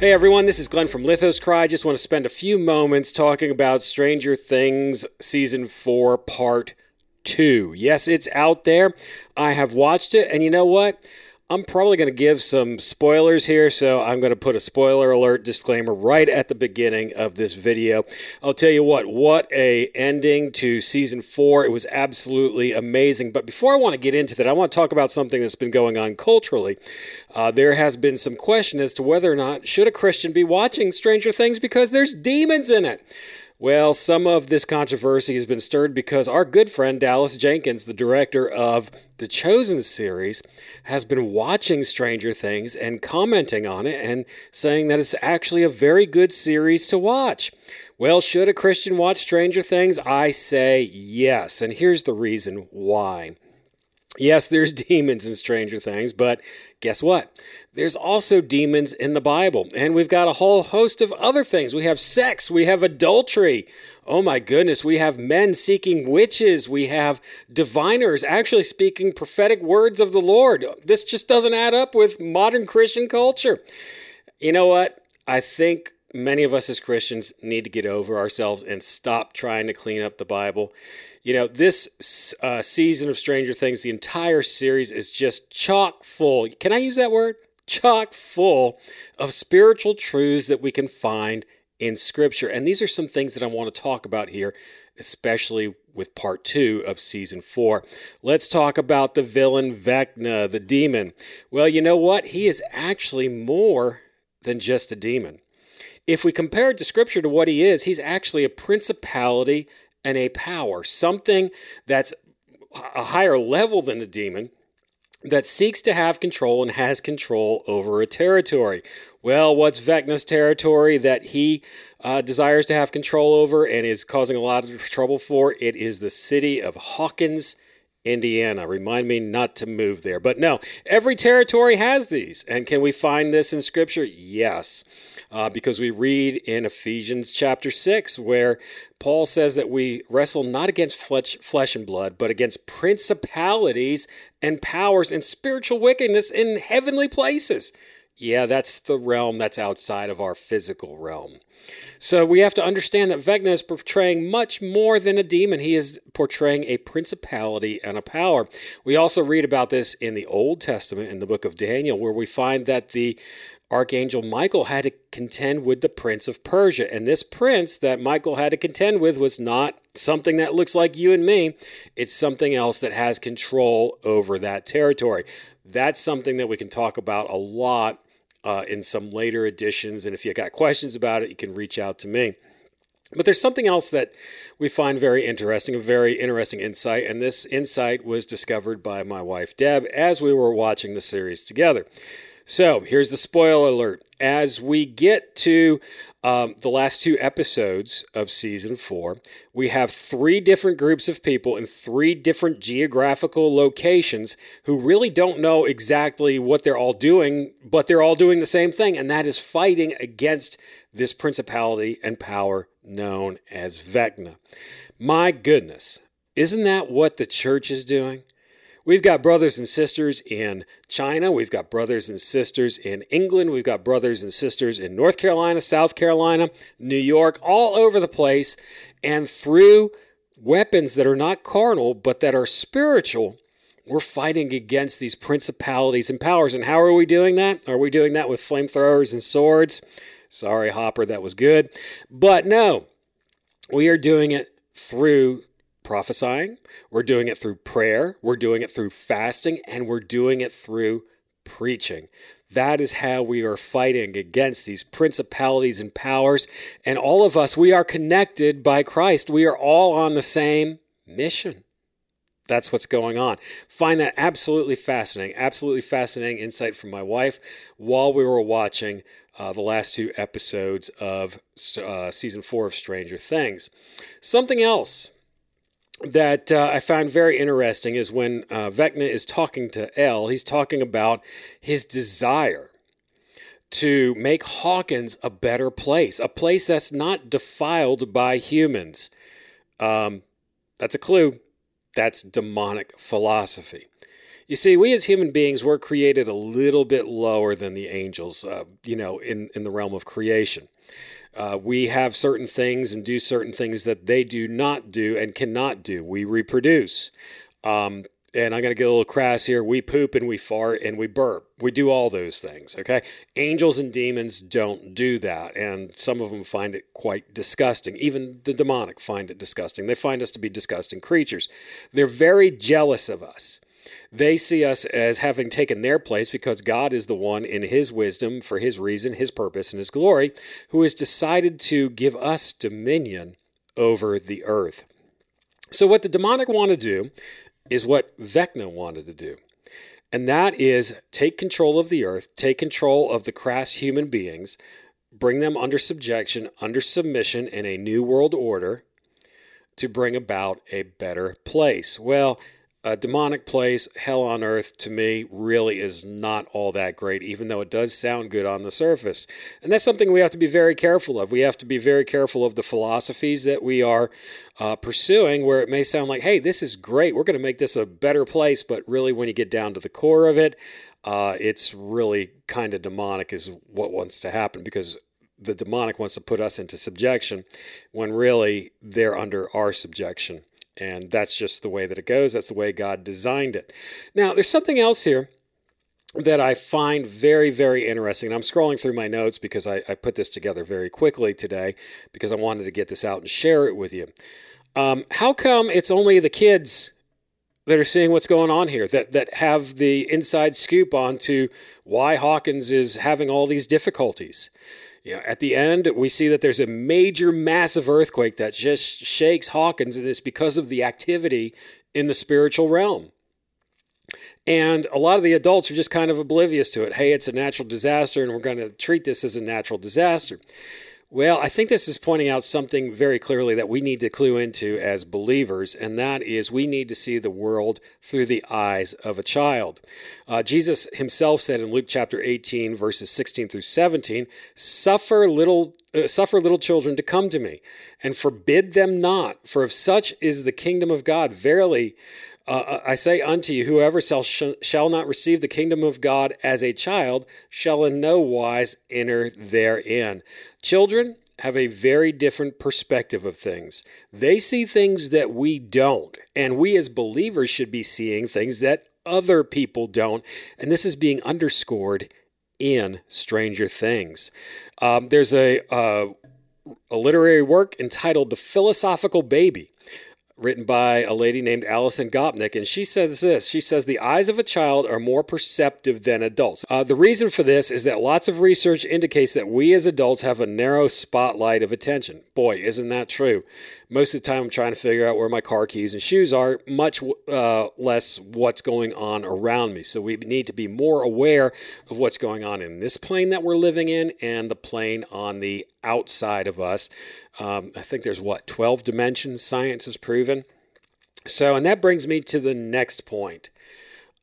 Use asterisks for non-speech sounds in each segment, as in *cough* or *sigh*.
Hey everyone, this is Glenn from Lithos Cry. Just want to spend a few moments talking about Stranger Things Season 4 Part 2. Yes, it's out there. I have watched it, and you know what? I'm probably going to give some spoilers here, so I'm going to put a spoiler alert disclaimer right at the beginning of this video. I'll tell you what, what a ending to season 4. It was absolutely amazing. But before I want to get into that, I want to talk about something that's been going on culturally. Uh, there has been some question as to whether or not should a Christian be watching Stranger Things because there's demons in it. Well, some of this controversy has been stirred because our good friend Dallas Jenkins, the director of the Chosen series, has been watching Stranger Things and commenting on it and saying that it's actually a very good series to watch. Well, should a Christian watch Stranger Things? I say yes, and here's the reason why. Yes, there's *laughs* demons in Stranger Things, but guess what? There's also demons in the Bible, and we've got a whole host of other things. We have sex, we have adultery. Oh my goodness, we have men seeking witches, we have diviners actually speaking prophetic words of the Lord. This just doesn't add up with modern Christian culture. You know what? I think many of us as Christians need to get over ourselves and stop trying to clean up the Bible. You know, this uh, season of Stranger Things, the entire series is just chock full. Can I use that word? Chock full of spiritual truths that we can find in Scripture. And these are some things that I want to talk about here, especially with part two of season four. Let's talk about the villain Vecna, the demon. Well, you know what? He is actually more than just a demon. If we compare it to Scripture to what he is, he's actually a principality and a power, something that's a higher level than the demon that seeks to have control and has control over a territory. Well, what's Vecna's territory that he uh, desires to have control over and is causing a lot of trouble for? It is the city of Hawkins, Indiana. Remind me not to move there. But no, every territory has these. And can we find this in Scripture? Yes uh, because we read in Ephesians chapter 6 where Paul says that we wrestle not against flesh, flesh and blood, but against principalities and powers and spiritual wickedness in heavenly places. Yeah, that's the realm that's outside of our physical realm. So we have to understand that Vecna is portraying much more than a demon. He is portraying a principality and a power. We also read about this in the Old Testament in the book of Daniel, where we find that the Archangel Michael had to contend with the prince of Persia. And this prince that Michael had to contend with was not something that looks like you and me, it's something else that has control over that territory. That's something that we can talk about a lot uh, in some later editions. And if you got questions about it, you can reach out to me. But there's something else that we find very interesting, a very interesting insight. And this insight was discovered by my wife, Deb, as we were watching the series together. So here's the spoiler alert. As we get to um, the last two episodes of season four, we have three different groups of people in three different geographical locations who really don't know exactly what they're all doing, but they're all doing the same thing, and that is fighting against this principality and power known as Vecna. My goodness, isn't that what the church is doing? We've got brothers and sisters in China. We've got brothers and sisters in England. We've got brothers and sisters in North Carolina, South Carolina, New York, all over the place. And through weapons that are not carnal, but that are spiritual, we're fighting against these principalities and powers. And how are we doing that? Are we doing that with flamethrowers and swords? Sorry, Hopper, that was good. But no, we are doing it through prophesying, we're doing it through prayer, we're doing it through fasting, and we're doing it through preaching. That is how we are fighting against these principalities and powers. And all of us, we are connected by Christ. We are all on the same mission. That's what's going on. Find that absolutely fascinating, absolutely fascinating insight from my wife while we were watching uh, the last two episodes of uh, season four of Stranger Things. Something else that uh, I found very interesting is when uh, Vecna is talking to El, he's talking about his desire to make Hawkins a better place, a place that's not defiled by humans. Um, that's a clue. That's demonic philosophy. You see, we as human beings were created a little bit lower than the angels, uh, you know, in, in the realm of creation. Uh, we have certain things and do certain things that they do not do and cannot do. We reproduce. Um, and I'm going to get a little crass here. We poop and we fart and we burp. We do all those things, okay? Angels and demons don't do that. And some of them find it quite disgusting. Even the demonic find it disgusting. They find us to be disgusting creatures. They're very jealous of us. They see us as having taken their place because God is the one in His wisdom, for His reason, His purpose, and His glory, who has decided to give us dominion over the earth. So, what the demonic want to do is what Vecna wanted to do. And that is take control of the earth, take control of the crass human beings, bring them under subjection, under submission in a new world order to bring about a better place. Well, a demonic place, hell on earth, to me, really is not all that great, even though it does sound good on the surface. And that's something we have to be very careful of. We have to be very careful of the philosophies that we are uh, pursuing, where it may sound like, hey, this is great, we're going to make this a better place. But really, when you get down to the core of it, uh, it's really kind of demonic, is what wants to happen because the demonic wants to put us into subjection when really they're under our subjection. And that's just the way that it goes. That's the way God designed it. Now, there's something else here that I find very, very interesting. And I'm scrolling through my notes because I, I, put this together very quickly today because I wanted to get this out and share it with you. Um, how come it's only the kids that are seeing what's going on here that, that have the inside scoop on to why Hawkins is having all these difficulties? You know, at the end, we see that there's a major, massive earthquake that just shakes Hawkins, and it's because of the activity in the spiritual realm. And a lot of the adults are just kind of oblivious to it. Hey, it's a natural disaster, and we're going to treat this as a natural disaster. Well, I think this is pointing out something very clearly that we need to clue into as believers, and that is we need to see the world through the eyes of a child. Uh, Jesus himself said in Luke chapter 18, verses 16 through 17, "Suffer little." Uh, suffer little children to come to me, and forbid them not, for of such is the kingdom of God. Verily, uh, I say unto you, whoever shall, shall not receive the kingdom of God as a child shall in no wise enter therein. Children have a very different perspective of things. They see things that we don't, and we as believers should be seeing things that other people don't. And this is being underscored in Stranger Things. Um, there's a, uh, a literary work entitled The Philosophical Baby written by a lady named Alison Gopnik, and she says this. She says the eyes of a child are more perceptive than adults. Uh, the reason for this is that lots of research indicates that we as adults have a narrow spotlight of attention. Boy, isn't that true? Most of the time, I'm trying to figure out where my car keys and shoes are, much uh, less what's going on around me. So we need to be more aware of what's going on in this plane that we're living in and the plane on the outside of us. Um, I think there's what, 12 dimensions science has proven. So, and that brings me to the next point.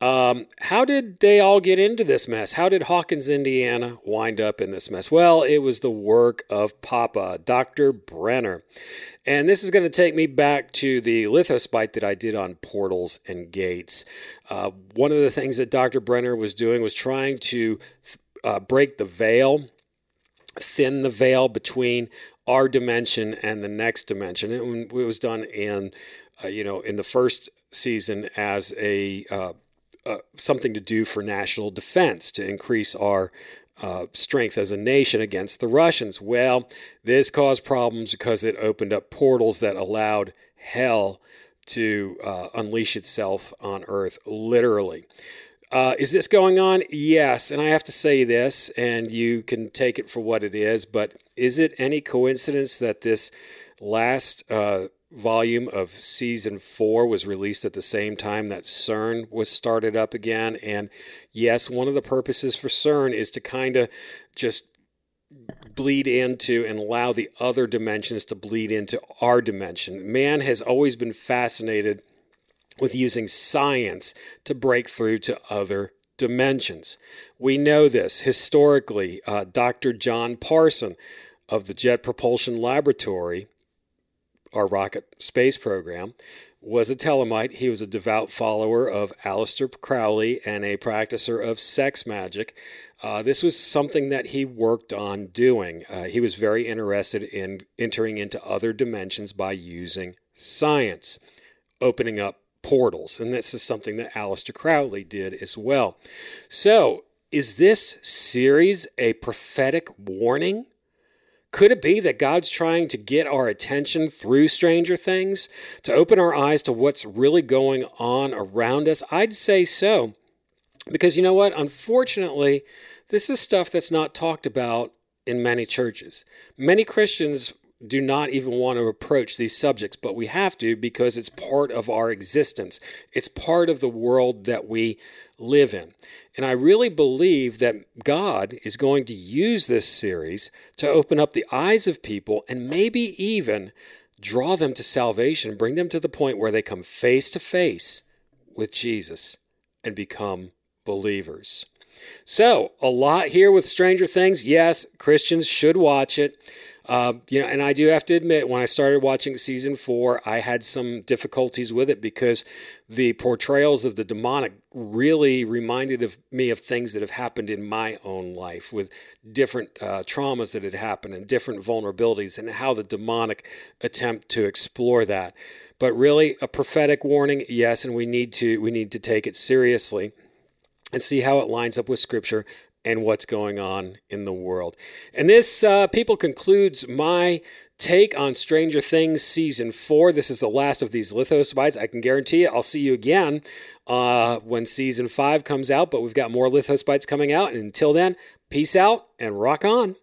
Um, how did they all get into this mess? How did Hawkins, Indiana wind up in this mess? Well, it was the work of Papa, Dr. Brenner. And this is going to take me back to the Lithos bite that I did on portals and gates. Uh, one of the things that Dr. Brenner was doing was trying to uh, break the veil thin the veil between our dimension and the next dimension. It, was done in, uh, you know, in the first season as a uh, uh, something to do for national defense to increase our uh, strength as a nation against the Russians. Well, this caused problems because it opened up portals that allowed hell to uh, unleash itself on Earth, literally. Uh, is this going on? Yes. And I have to say this, and you can take it for what it is, but is it any coincidence that this last uh, volume of season four was released at the same time that CERN was started up again? And yes, one of the purposes for CERN is to kind of just bleed into and allow the other dimensions to bleed into our dimension. Man has always been fascinated with using science to break through to other dimensions. We know this historically. Uh, Dr. John Parson of the Jet Propulsion Laboratory our rocket space program, was a Thelemite. He was a devout follower of Aleister Crowley and a practicer of sex magic. Uh, this was something that he worked on doing. Uh, he was very interested in entering into other dimensions by using science, opening up portals. And this is something that Aleister Crowley did as well. So, is this series a prophetic warning? Could it be that God's trying to get our attention through Stranger Things to open our eyes to what's really going on around us? I'd say so. Because you know what? Unfortunately, this is stuff that's not talked about in many churches. Many Christians do not even want to approach these subjects, but we have to because it's part of our existence. It's part of the world that we live in. And I really believe that God is going to use this series to open up the eyes of people and maybe even draw them to salvation, bring them to the point where they come face to face with Jesus and become believers. So, a lot here with Stranger Things. Yes, Christians should watch it. Uh, you know, and I do have to admit, when I started watching season four, I had some difficulties with it because the portrayals of the demonic really reminded of me of things that have happened in my own life with different uh, traumas that had happened and different vulnerabilities, and how the demonic attempt to explore that. But really, a prophetic warning, yes, and we need to we need to take it seriously and see how it lines up with Scripture and what's going on in the world. And this, uh, people, concludes my take on Stranger Things season four. This is the last of these Lithos bites. I can guarantee you, I'll see you again uh, when season five comes out. But we've got more Lithos bites coming out. And until then, peace out and rock on.